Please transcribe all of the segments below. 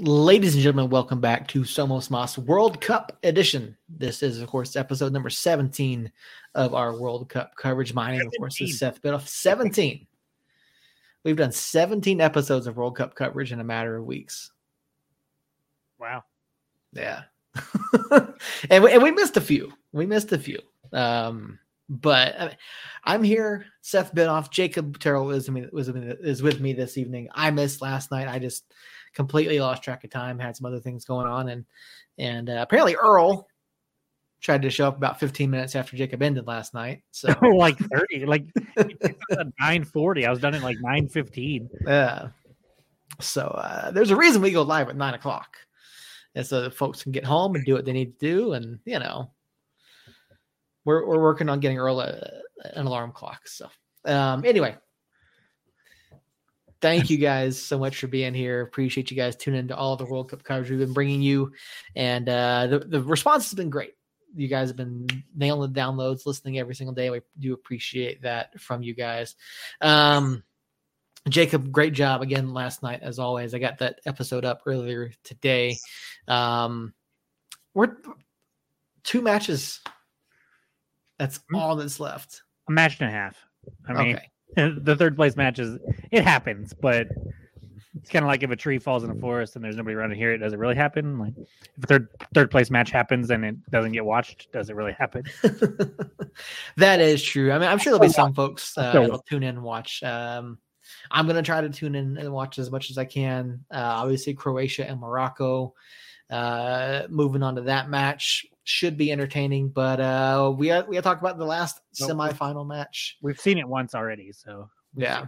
Ladies and gentlemen, welcome back to Somos Moss World Cup edition. This is, of course, episode number 17 of our World Cup coverage. My name, of course, is Seth Bidoff. 17. We've done 17 episodes of World Cup coverage in a matter of weeks. Wow. Yeah. and, we, and we missed a few. We missed a few. Um, but I mean, I'm here. Seth Bidoff, Jacob Terrell is, is with me this evening. I missed last night. I just completely lost track of time, had some other things going on, and and uh, apparently Earl tried to show up about 15 minutes after Jacob ended last night. So like 30, like 940. I was done at like 915. Yeah. So uh, there's a reason we go live at nine o'clock. And so that folks can get home and do what they need to do. And you know, we're we're working on getting Earl a, an alarm clock. So um anyway, thank you guys so much for being here. Appreciate you guys tuning into all the World Cup coverage we've been bringing you, and uh, the the response has been great. You guys have been nailing the downloads, listening every single day. We do appreciate that from you guys. Um, Jacob, great job again last night, as always. I got that episode up earlier today. Um, we're two matches. That's hmm. all that's left. A match and a half. I mean, okay. The third place matches it happens, but it's kind of like if a tree falls in a forest and there's nobody around to hear it, does it really happen? Like if a third third place match happens and it doesn't get watched, does it really happen? that is true. I mean, I'm sure there'll be some folks uh, that'll tune in and watch. Um, I'm gonna try to tune in and watch as much as I can. Uh, obviously, Croatia and Morocco. Uh, moving on to that match should be entertaining. But uh, we we had talked about the last nope. semifinal match. We've seen it once already, so yeah,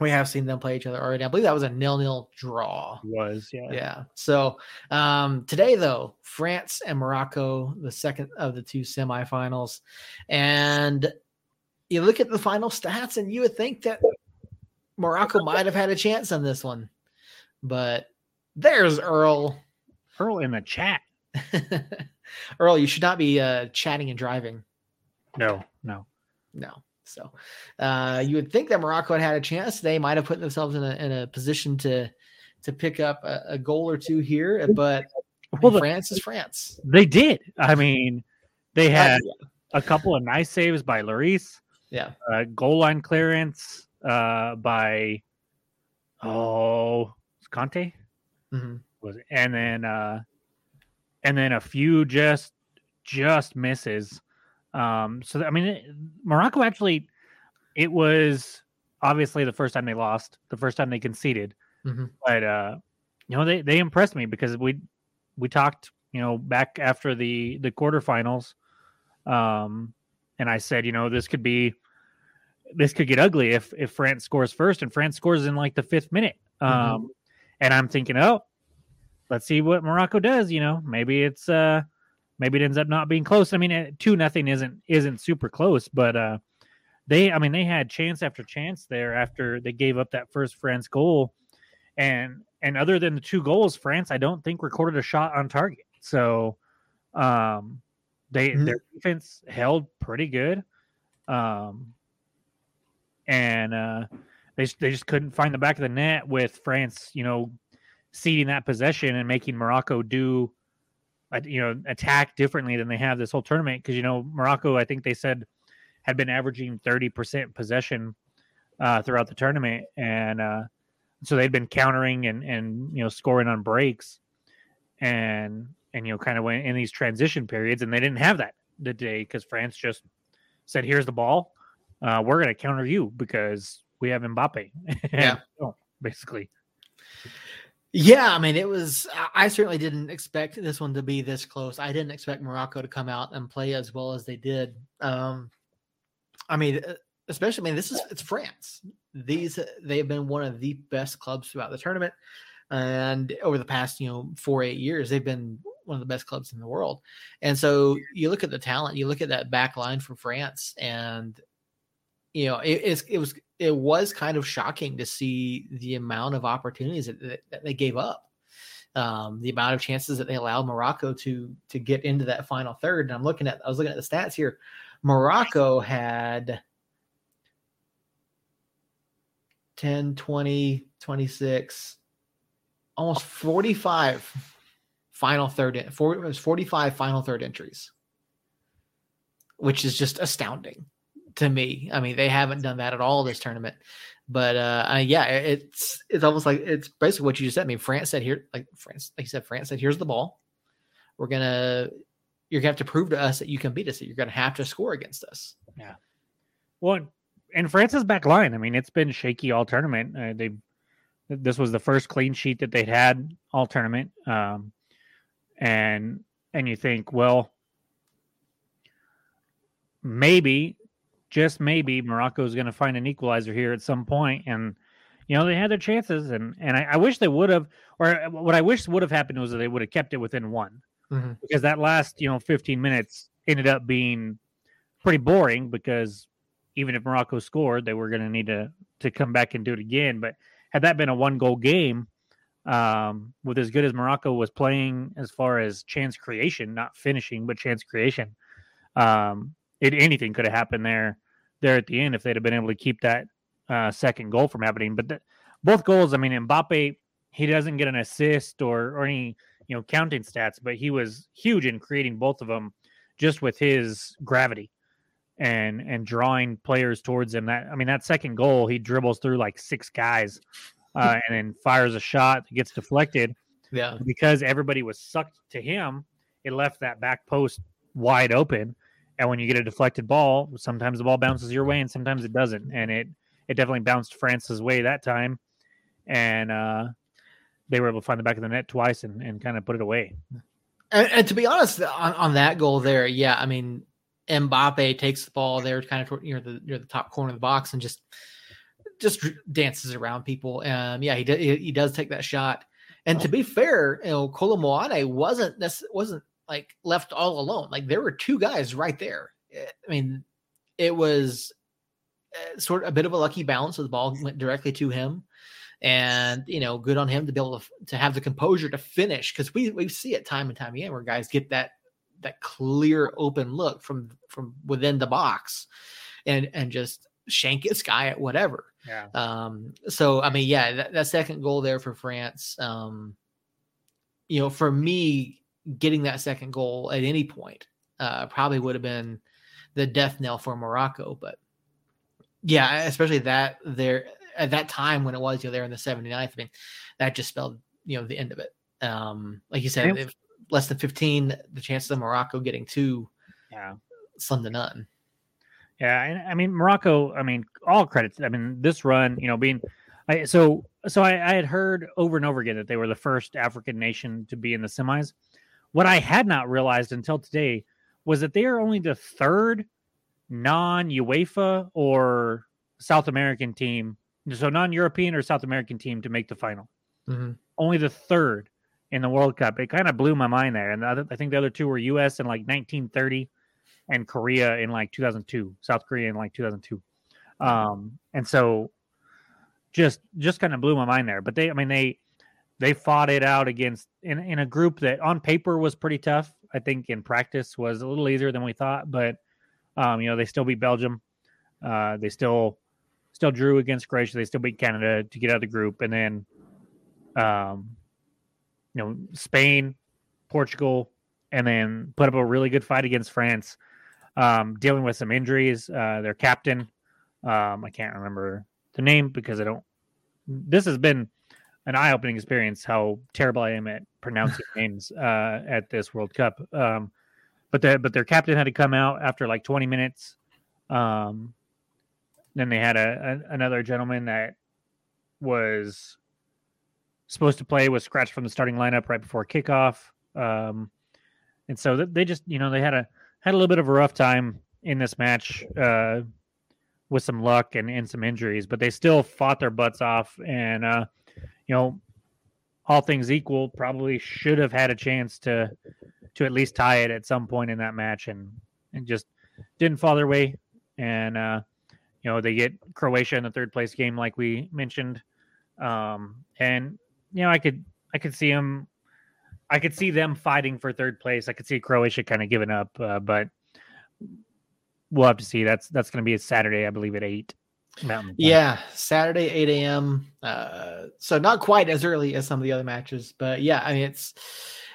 we have seen them play each other already. I believe that was a nil-nil draw. It was yeah, yeah. So um, today though, France and Morocco, the second of the two semifinals, and you look at the final stats, and you would think that Morocco might have had a chance on this one, but there's Earl. Earl in the chat. Earl, you should not be uh, chatting and driving. No, no, no. So uh, you would think that Morocco had had a chance. They might have put themselves in a, in a position to to pick up a, a goal or two here, but well, the, France is France. They did. I mean, they had uh, yeah. a couple of nice saves by Lloris. Yeah. Uh, goal line clearance uh, by oh Koundé mm-hmm. Was and then uh, and then a few just just misses. Um, so I mean, it, Morocco actually, it was obviously the first time they lost, the first time they conceded, mm-hmm. but uh, you know they they impressed me because we we talked you know back after the the quarterfinals, um, and I said you know this could be this could get ugly if if France scores first and France scores in like the fifth minute. Mm-hmm. Um, mm-hmm. and I'm thinking, oh, let's see what Morocco does. You know, maybe it's uh maybe it ends up not being close. I mean, two nothing isn't isn't super close, but uh they I mean they had chance after chance there after they gave up that first France goal, and and other than the two goals, France I don't think recorded a shot on target. So, um, they mm-hmm. their defense held pretty good, um, and uh, they they just couldn't find the back of the net with France, you know, ceding that possession and making Morocco do, you know, attack differently than they have this whole tournament. Because you know, Morocco, I think they said had been averaging thirty percent possession uh, throughout the tournament, and uh, so they've been countering and and you know scoring on breaks, and and you know kind of went in these transition periods, and they didn't have that today because France just said, "Here's the ball, uh, we're going to counter you because we have Mbappe." yeah, basically. Yeah, I mean, it was. I certainly didn't expect this one to be this close. I didn't expect Morocco to come out and play as well as they did. Um, I mean, uh, especially, I mean, this is it's France. These they have been one of the best clubs throughout the tournament, and over the past you know four eight years, they've been one of the best clubs in the world. And so you look at the talent, you look at that back line from France, and you know, it, it was it was kind of shocking to see the amount of opportunities that, that, they gave up, um, the amount of chances that they allowed Morocco to to get into that final third. And I'm looking at I was looking at the stats here. Morocco had 10, 20, 26 almost 45 final third. Four, it was 45 final third entries, which is just astounding to me. I mean, they haven't done that at all this tournament. But uh, yeah, it's it's almost like it's basically what you just said. I mean, France said here, like France, like you said, France said, "Here's the ball. We're gonna, you're gonna have to prove to us that you can beat us. That you're gonna have to score against us." Yeah. Well, and France's back line. I mean, it's been shaky all tournament. Uh, they, this was the first clean sheet that they'd had all tournament. Um, and and you think, well, maybe just maybe Morocco is going to find an equalizer here at some point, and you know they had their chances, and and I, I wish they would have, or what I wish would have happened was that they would have kept it within one, mm-hmm. because that last you know 15 minutes ended up being pretty boring because even if Morocco scored, they were going to need to to come back and do it again. But had that been a one goal game, um, with as good as Morocco was playing as far as chance creation, not finishing, but chance creation, um, it anything could have happened there there at the end if they'd have been able to keep that uh, second goal from happening. But the, both goals, I mean, Mbappe, he doesn't get an assist or or any you know counting stats, but he was huge in creating both of them just with his gravity and and drawing players towards him. That I mean, that second goal, he dribbles through like six guys uh, and then fires a shot that gets deflected. Yeah, because everybody was sucked to him, it left that back post wide open and when you get a deflected ball, sometimes the ball bounces your way and sometimes it doesn't. And it it definitely bounced France's way that time. And uh, they were able to find the back of the net twice and, and kind of put it away. And, and to be honest, on, on, that goal there, yeah, I mean, Mbappe takes the ball there, kind of near the near the top corner of the box, and just just dances around people. Um, yeah, he does, he does take that shot. And to be fair, you know, Kolo wasn't this wasn't like left all alone. Like there were two guys right there. Eh, I mean, it was eh, sort of a bit of a lucky balance. So the ball went directly to him, and you know, good on him to be able to, to have the composure to finish because we we see it time and time again where guys get that that clear open look from from within the box, and and just shank this guy at whatever. Yeah. Um. So I mean, yeah, that, that second goal there for France. Um. You know, for me, getting that second goal at any point uh, probably would have been the death knell for Morocco. But yeah, especially that there at that time when it was, you know, there in the 79th, I mean, that just spelled, you know, the end of it. Um, like you said, less than 15, the chances of Morocco getting two, yeah, slim to none. Yeah, and I mean Morocco. I mean, all credits. I mean, this run, you know, being I, so so I, I, had heard over and over again that they were the first African nation to be in the semis. What I had not realized until today was that they are only the third non UEFA or South American team, so non European or South American team to make the final. Mm-hmm. Only the third in the World Cup. It kind of blew my mind there. And I think the other two were US in like 1930 and Korea in like 2002, South Korea in like 2002. Um, and so just just kind of blew my mind there. But they, I mean, they they fought it out against in, in a group that on paper was pretty tough. I think in practice was a little easier than we thought, but um, you know, they still beat Belgium. Uh, they still still drew against Croatia. They still beat Canada to get out of the group, and then um, you know, Spain, Portugal, and then put up a really good fight against France. Um, dealing with some injuries. Uh, their captain, um, I can't remember the name because I don't. This has been an eye-opening experience how terrible I am at pronouncing names uh, at this World Cup. Um, but the, but their captain had to come out after like 20 minutes. Um, then they had a, a, another gentleman that was supposed to play was scratched from the starting lineup right before kickoff. Um, and so they just you know they had a had a little bit of a rough time in this match uh, with some luck and, and some injuries, but they still fought their butts off and uh, you know, all things equal, probably should have had a chance to to at least tie it at some point in that match, and and just didn't fall their way. And uh, you know, they get Croatia in the third place game, like we mentioned. Um, and you know, I could I could see them. I could see them fighting for third place. I could see Croatia kind of giving up, uh, but we'll have to see. That's that's going to be a Saturday, I believe, at eight. Mountain yeah, Saturday, 8 a.m. Uh, so not quite as early as some of the other matches, but yeah, I mean it's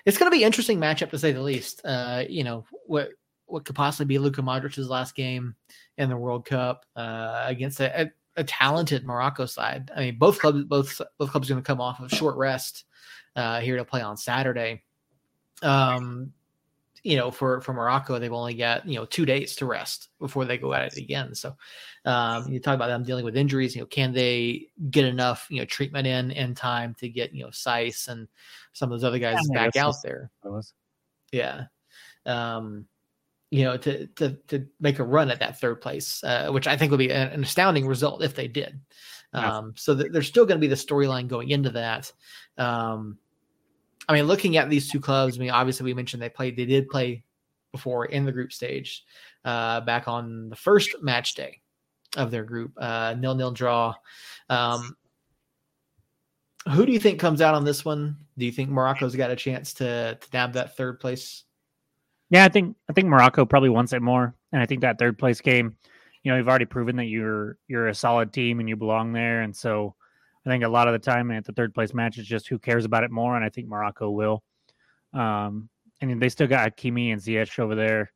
it's going to be interesting matchup to say the least. Uh, you know what what could possibly be Luka Modric's last game in the World Cup uh, against a, a, a, talented Morocco side. I mean, both clubs both both clubs going to come off of short rest uh, here to play on Saturday. Um, you know, for for Morocco, they've only got you know two days to rest before they go at it again. So, um, you talk about them dealing with injuries. You know, can they get enough you know treatment in in time to get you know Saiss and some of those other guys yeah, back out there? Yeah, um, you know, to to to make a run at that third place, uh, which I think would be an, astounding result if they did. Um, so th- there's still going to be the storyline going into that. Um, I mean, looking at these two clubs, I mean, obviously we mentioned they played, they did play before in the group stage, uh, back on the first match day of their group, uh, nil nil draw. Um, who do you think comes out on this one? Do you think Morocco's got a chance to to nab that third place? Yeah, I think I think Morocco probably wants it more, and I think that third place game, you know, you've already proven that you're you're a solid team and you belong there, and so I think a lot of the time at the third place match, it's just who cares about it more, and I think Morocco will. Um, and they still got Hakimi and Ziyech over there.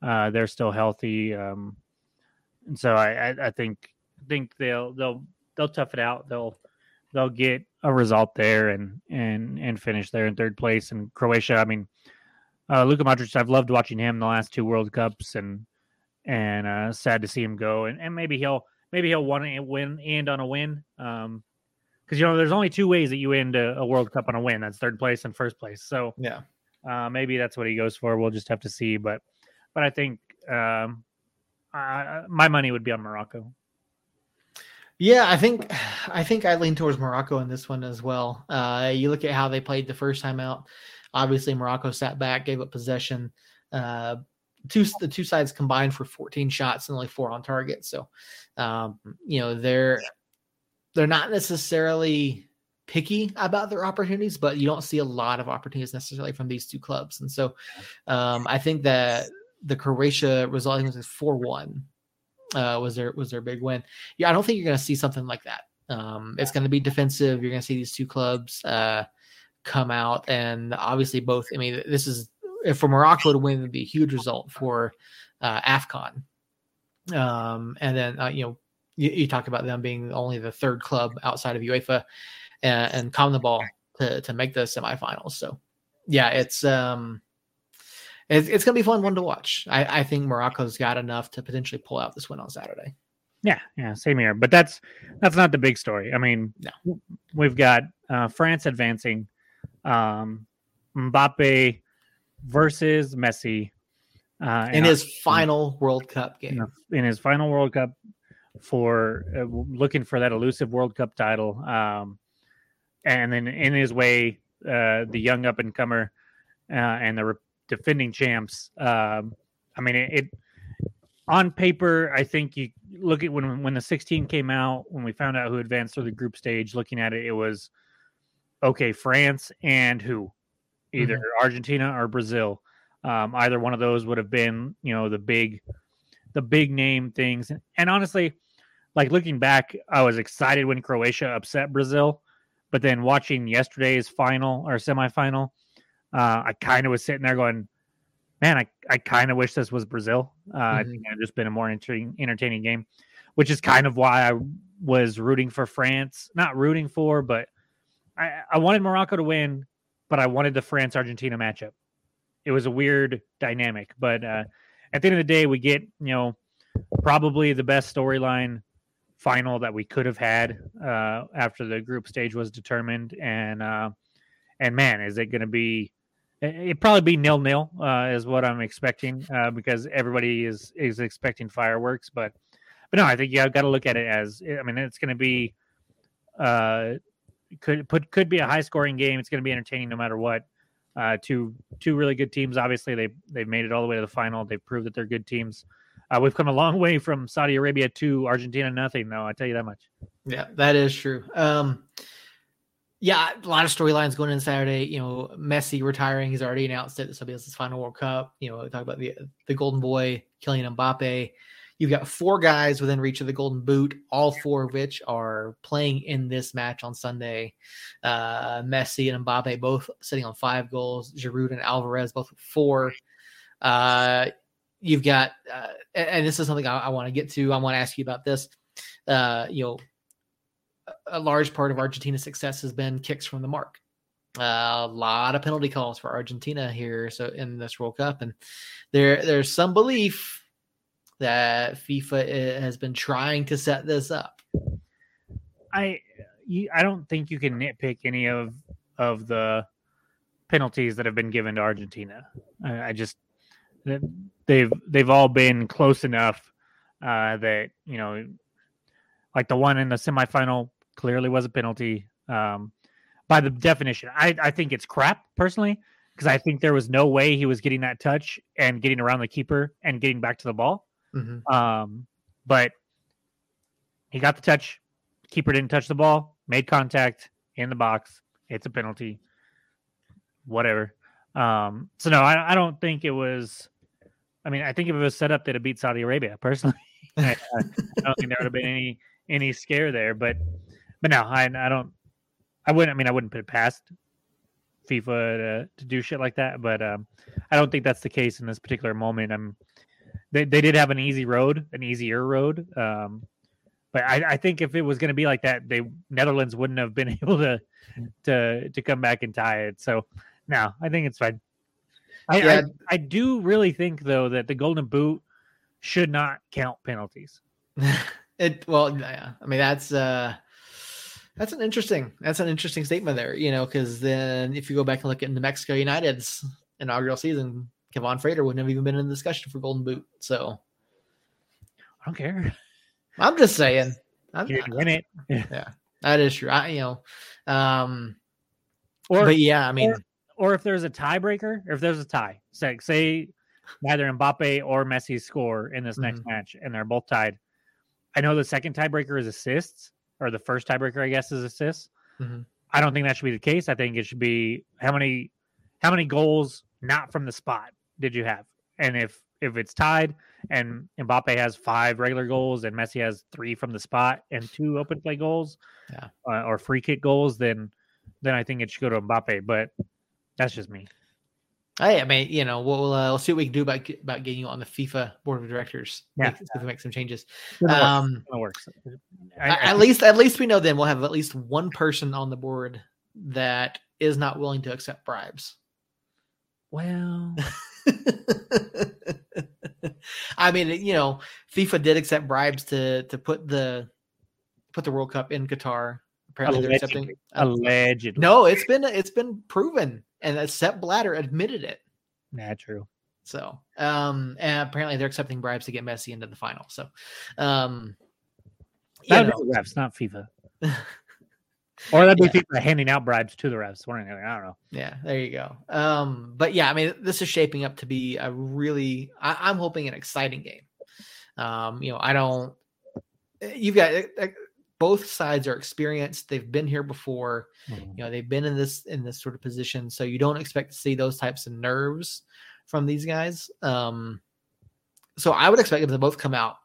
Uh, they're still healthy, um, and so I, I, I think think they'll they'll they'll tough it out. They'll they'll get a result there and and and finish there in third place. And Croatia, I mean, uh, Luka Modric, I've loved watching him the last two World Cups, and and uh, sad to see him go. And, and maybe he'll maybe he'll want to win and on a win. Um, because you know there's only two ways that you end a, a, World Cup on a win. That's third place and first place. So yeah, uh, maybe that's what he goes for. We'll just have to see. But but I think um, uh, my money would be on Morocco. Yeah, I think I think I lean towards Morocco in this one as well. Uh, you look at how they played the first time out. Obviously, Morocco sat back, gave up possession. Uh, two the two sides combined for 14 shots and only four on target. So, um, you know, they're they're not necessarily picky about their opportunities, but you don't see a lot of opportunities necessarily from these two clubs. And so um, I think that the Croatia result was four one uh, was their was their big win. Yeah, I don't think you're going to see something like that. Um, it's going to be defensive. You're going to see these two clubs uh, come out, and obviously both. I mean, this is for Morocco to win would be a huge result for uh, Afcon. Um, and then uh, you know you, you talk about them being only the third club outside of UEFA and, and CONMEBOL to to make the semifinals. So yeah, it's um it's, it's gonna be fun one to watch. I, I think Morocco's got enough to potentially pull out this win on Saturday. Yeah, yeah, same here. But that's that's not the big story. I mean, no. we've got uh, France advancing, um, Mbappe versus Messi uh, in his final World Cup game. In his final World Cup for uh, looking for that elusive World Cup title. Um, and then in his way, uh, the young up and comer uh, and the re- defending champs. Um, I mean, it, it, on paper, I think you look at when when the 16 came out, when we found out who advanced through the group stage. Looking at it, it was okay, France and who, either mm-hmm. Argentina or Brazil. Um, either one of those would have been, you know, the big, the big name things. And honestly, like looking back, I was excited when Croatia upset Brazil, but then watching yesterday's final or semifinal, uh, I kind of was sitting there going, "Man, I, I kind of wish this was Brazil." Uh, mm-hmm. I think it just been a more entertaining, entertaining game, which is kind of why I was rooting for France. Not rooting for, but I, I wanted Morocco to win, but I wanted the France Argentina matchup. It was a weird dynamic, but uh, at the end of the day, we get you know probably the best storyline final that we could have had uh, after the group stage was determined. And uh, and man, is it going to be? It probably be nil nil uh, is what I'm expecting uh, because everybody is is expecting fireworks. But but no, I think you got to look at it as I mean it's going to be uh, could put could be a high scoring game. It's going to be entertaining no matter what. Uh, two two really good teams. Obviously, they they've made it all the way to the final. They've proved that they're good teams. Uh, we've come a long way from Saudi Arabia to Argentina, nothing, though. I tell you that much. Yeah, that is true. Um, yeah, a lot of storylines going in Saturday. You know, Messi retiring. He's already announced it. This will be his final World Cup. You know, talk about the the Golden Boy, Kylian Mbappe. You've got four guys within reach of the Golden Boot, all four of which are playing in this match on Sunday. Uh, Messi and Mbappe both sitting on five goals. Giroud and Alvarez both four. Uh, you've got, uh, and this is something I, I want to get to. I want to ask you about this. Uh, you know, a large part of Argentina's success has been kicks from the mark. Uh, a lot of penalty calls for Argentina here, so in this World Cup, and there there's some belief that FIFA eh, has been trying to set this up. I I don't think you can nitpick any of of the penalties that have been given to Argentina. I, I just they've they've all been close enough uh, that you know, like the one in the semifinal clearly was a penalty. Um, by the definition, I, I think it's crap personally because I think there was no way he was getting that touch and getting around the keeper and getting back to the ball. Mm-hmm. Um, but he got the touch. Keeper didn't touch the ball. Made contact in the box. It's a penalty. Whatever. Um, so no, I, I don't think it was. I mean, I think if it was set up, they'd have beat Saudi Arabia. Personally, I, I, don't think there would have been any any scare there. But but no, I I don't. I wouldn't. I mean, I wouldn't put it past FIFA to, to do shit like that. But um, I don't think that's the case in this particular moment. I'm they, they did have an easy road, an easier road. Um, but I, I think if it was going to be like that, they Netherlands wouldn't have been able to to to come back and tie it. So no, I think it's fine. I, yeah. I, I do really think though that the Golden Boot should not count penalties. it well, yeah. I mean that's uh that's an interesting that's an interesting statement there. You know, because then if you go back and look at New Mexico United's inaugural season, Kevaughn Frater wouldn't have even been in the discussion for Golden Boot. So I don't care. I'm just saying. I'm, you win it. Yeah. that is true. I, you know, um, or but yeah, I mean, or, if there's a tiebreaker, or if there's a tie, say say neither Mbappe or Messi score in this mm-hmm. next match, and they're both tied. I know the second tiebreaker is assists, or the first tiebreaker, I guess, is assists. Mm-hmm. I don't think that should be the case. I think it should be how many how many goals not from the spot did you have? And if if it's tied and Mbappe has five regular goals and Messi has three from the spot and two open play goals, yeah, uh, or free kick goals, then then I think it should go to Mbappe. But that's just me. Hey, I mean, you know, we'll uh, we'll see what we can do about about getting you on the FIFA board of directors. Yeah, make, yeah. make some changes. Um, it works. I, I, at least, at least we know then we'll have at least one person on the board that is not willing to accept bribes. Well, I mean, you know, FIFA did accept bribes to to put the put the World Cup in Qatar. Apparently, allegedly, they're accepting. Allegedly, no, it's been it's been proven, and Sepp Blatter admitted it. Yeah, true. So, um, and apparently they're accepting bribes to get Messi into the final. So, um, that would be refs, not FIFA. Or that'd be yeah. people handing out bribes to the refs. One or the. I don't know. Yeah, there you go. Um, but yeah, I mean, this is shaping up to be a really, I, am hoping, an exciting game. Um, you know, I don't. You've got uh, both sides are experienced. They've been here before. Mm-hmm. You know, they've been in this in this sort of position, so you don't expect to see those types of nerves from these guys. Um, so I would expect them to both come out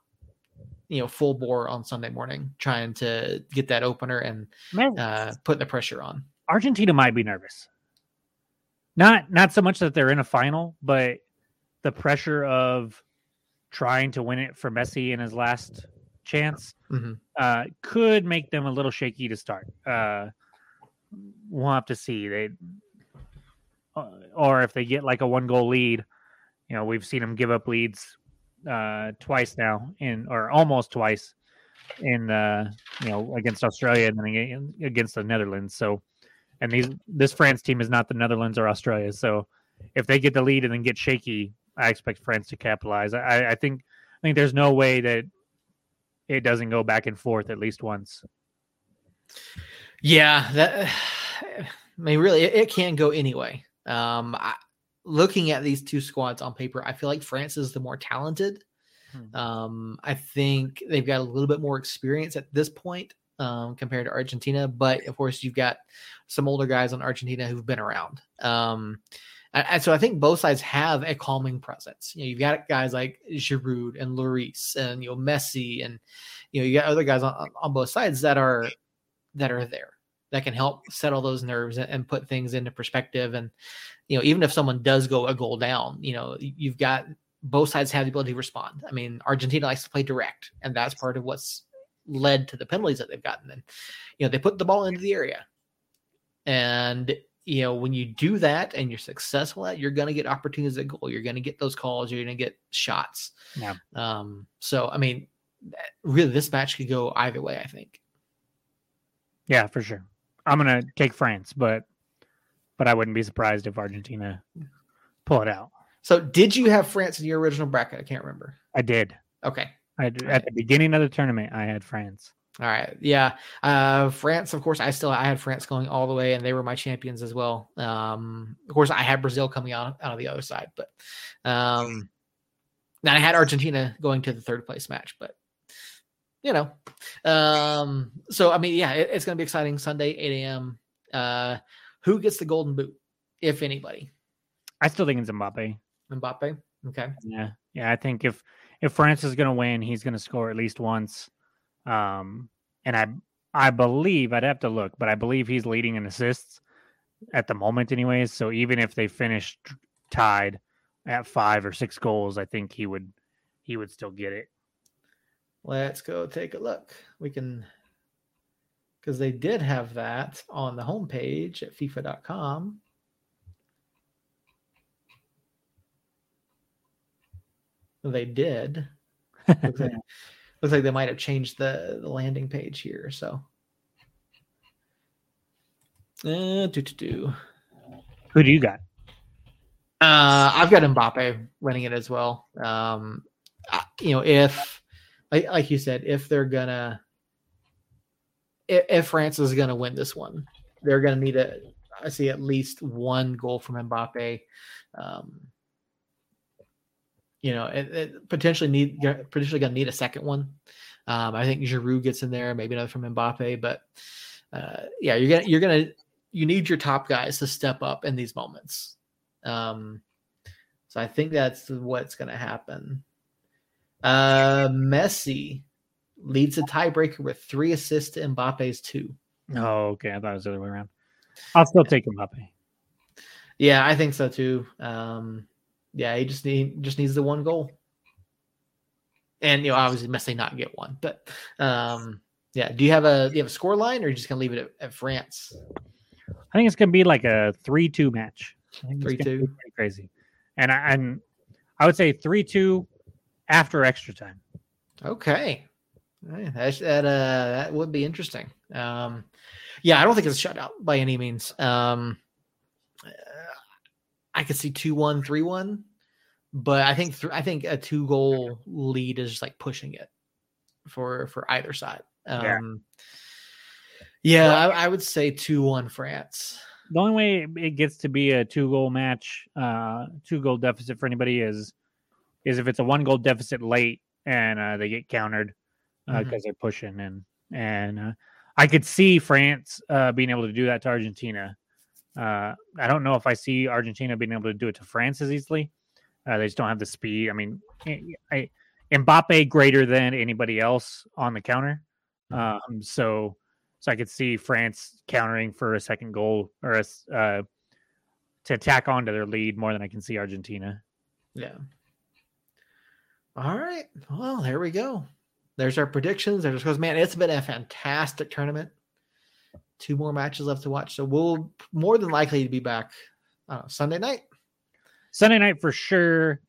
you know full bore on Sunday morning, trying to get that opener and uh, putting the pressure on. Argentina might be nervous. Not not so much that they're in a final, but the pressure of trying to win it for Messi in his last chance mm-hmm. uh, could make them a little shaky to start. Uh, we'll have to see. They uh, or if they get like a one goal lead, you know, we've seen them give up leads uh, twice now in or almost twice in uh, you know against Australia and then against the Netherlands. So, and these this France team is not the Netherlands or Australia. So, if they get the lead and then get shaky, I expect France to capitalize. I, I think I think there's no way that it doesn't go back and forth at least once. Yeah, that I mean, really, it, it can go anyway. Um, I, looking at these two squads on paper, I feel like France is the more talented. Hmm. Um, I think they've got a little bit more experience at this point. um, compared to Argentina, but of course you've got some older guys on Argentina who've been around. Um, and, so I think both sides have a calming presence. You know, you've got guys like Giroud and Lloris and you know Messi, and you know you got other guys on, on both sides that are that are there that can help settle those nerves and, and put things into perspective. And you know, even if someone does go a goal down, you know, you've got both sides have the ability to respond. I mean, Argentina likes to play direct, and that's part of what's led to the penalties that they've gotten. And you know, they put the ball into the area, and you know, when you do that and you're successful at, you're going to get opportunities at goal. You're going to get those calls. You're going to get shots. Yeah. Um. So I mean, really, this match could go either way. I think. Yeah, for sure. I'm gonna take France, but but I wouldn't be surprised if Argentina pull it out. So, did you have France in your original bracket? I can't remember. I did. Okay. I at the beginning of the tournament, I had France. All right. Yeah. Uh, France, of course, I still I had France going all the way, and they were my champions as well. Um, of course, I had Brazil coming out out of the other side, but um, then I had Argentina going to the third place match, but you know, um, so I mean, yeah, it, it's going to be exciting. Sunday, eight a.m. Uh, who gets the golden boot, if anybody? I still think it's Mbappe. Mbappe. Okay. Yeah. Yeah. I think if if France is going to win, he's going to score at least once. Um, and I I believe I'd have to look, but I believe he's leading in assists at the moment, anyways. So even if they finished tied at five or six goals, I think he would he would still get it. Let's go take a look. We can because they did have that on the homepage at FIFA.com. They did. looks, like, they might have changed the, the landing page here. So, uh, do, do, do. Who do you got? Uh, I've got Mbappe winning it as well. Um, you know, if like, like you said, if they're gonna, if, if France is gonna win this one, they're gonna need a, I see at least one goal from Mbappe. Um, you know, it, it potentially need potentially going to need a second one. Um, I think Giroud gets in there, maybe another from Mbappe, but uh, yeah, you're gonna you're gonna you need your top guys to step up in these moments. Um, so I think that's what's going to happen. Uh, Messi leads a tiebreaker with three assists to Mbappe's two. Oh, okay. I thought it was the other way around. I'll still take Mbappe. Yeah, I think so too. Um, yeah, he just need just needs the one goal. And you know, obviously Messi not get one, but um, yeah. Do you have a do you have a score line, or are you just gonna leave it at, at France? I think it's gonna be like a three-two match. Three two, crazy. And I and I would say three-two after extra time. Okay, that that, uh, that would be interesting. Um, yeah, I don't think it's a shutout by any means. Um, I could see two one, three one, but I think th- I think a two goal lead is just like pushing it for for either side. Um, yeah, yeah I, I, would say two one France. The only way it gets to be a two goal match, uh, two goal deficit for anybody is is if it's a one goal deficit late and uh, they get countered because uh, mm-hmm. they're pushing and and uh, I could see France uh, being able to do that to Argentina uh, I don't know if I see Argentina being able to do it to France as easily. Uh, they just don't have the speed. I mean, I, Mbappe greater than anybody else on the counter. Mm-hmm. Um, so, so I could see France countering for a second goal or a, uh, to attack onto their lead more than I can see Argentina. Yeah. All right. Well, there we go. There's our predictions. There's goes, man, it's been a fantastic tournament two more matches left to watch. So we'll more than likely to be back uh, Sunday night. Sunday night for sure.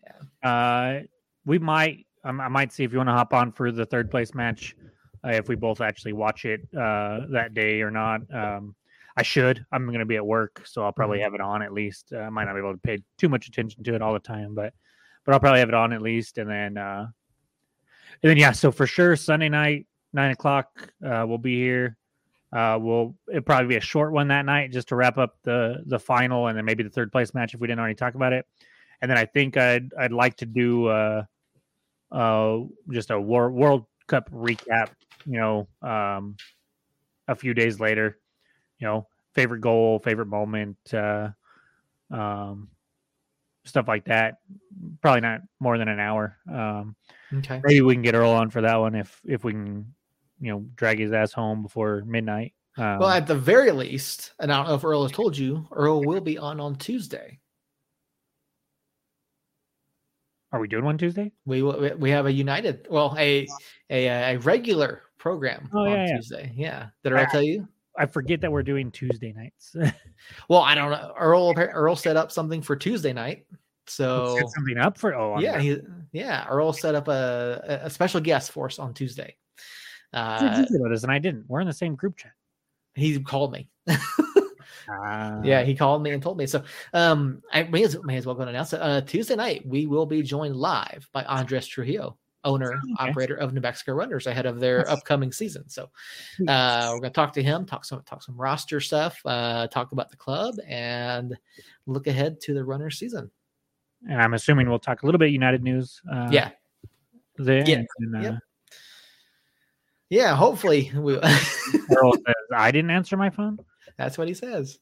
Yeah. Uh, we might. Um, I might see if you want to hop on for the third place match. Uh, if we both actually watch it uh, that day or not. Um, I should. I'm going to be at work, so I'll probably mm-hmm. have it on at least. Uh, I might not be able to pay too much attention to it all the time, but but I'll probably have it on at least, and then uh, and then yeah. So for sure, Sunday night, nine o'clock, uh, we'll be here. Uh, we'll it probably be a short one that night just to wrap up the the final and then maybe the third place match if we didn't already talk about it. And then I think I'd I'd like to do uh, uh just a war, World Cup recap. You know, um, a few days later, you know, favorite goal, favorite moment, uh, um, stuff like that. Probably not more than an hour. Um, okay. Maybe we can get Earl on for that one if if we can, you know, drag his ass home before midnight. Um, well, at the very least, and I don't know if Earl has told you, Earl will be on on Tuesday. Are we doing one Tuesday? We we have a United, well, a a, a regular program oh, on yeah, Tuesday. Yeah. yeah. Did I, I tell you? I forget that we're doing Tuesday nights. well, I don't know. Earl Earl set up something for Tuesday night. So set something up for oh yeah he, yeah Earl set up a, a special guest for us on Tuesday. Uh, about this and I didn't. We're in the same group chat. He called me. uh, yeah, he called me and told me. So um, I may as, may as well go and announce it. Uh, Tuesday night we will be joined live by Andres Trujillo owner okay. operator of New Mexico Runners ahead of their upcoming season. So uh, we're going to talk to him, talk some talk some roster stuff, uh, talk about the club, and look ahead to the runner season. And I'm assuming we'll talk a little bit United news. Uh, yeah. There. Yeah. And, uh, yep. Yeah. Hopefully, we. Earl says I didn't answer my phone. That's what he says.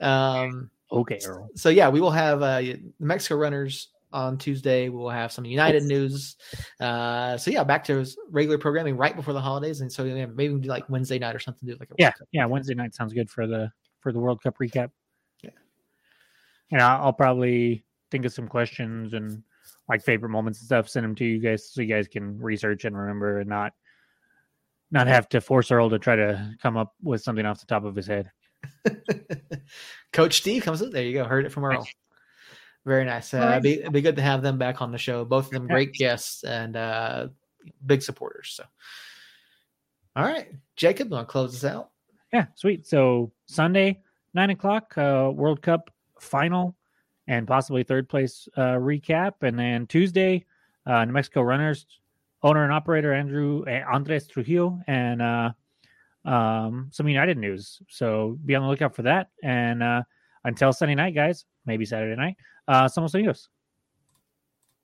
Um. Okay, Earl. So yeah, we will have uh, the Mexico Runners on Tuesday. We'll have some United news. Uh, so yeah, back to regular programming right before the holidays, and so yeah, maybe we do like Wednesday night or something. Do like yeah, yeah, Wednesday night sounds good for the for the World Cup recap. Yeah, and I'll, I'll probably think of some questions and like favorite moments and stuff. Send them to you guys so you guys can research and remember and not not have to force Earl to try to come up with something off the top of his head. Coach Steve comes in. There you go. Heard it from Earl. Very nice. Uh, it'd, be, it'd be good to have them back on the show. Both of them great guests and uh, big supporters. So, all right, Jacob, want to close this out? Yeah, sweet. So Sunday, nine o'clock, uh, World Cup final, and possibly third place uh, recap, and then Tuesday, uh, New Mexico Runners owner and operator Andrew Andres Trujillo, and uh, um, some United news. So be on the lookout for that. And uh, until Sunday night, guys, maybe Saturday night. Uh, somos amigos.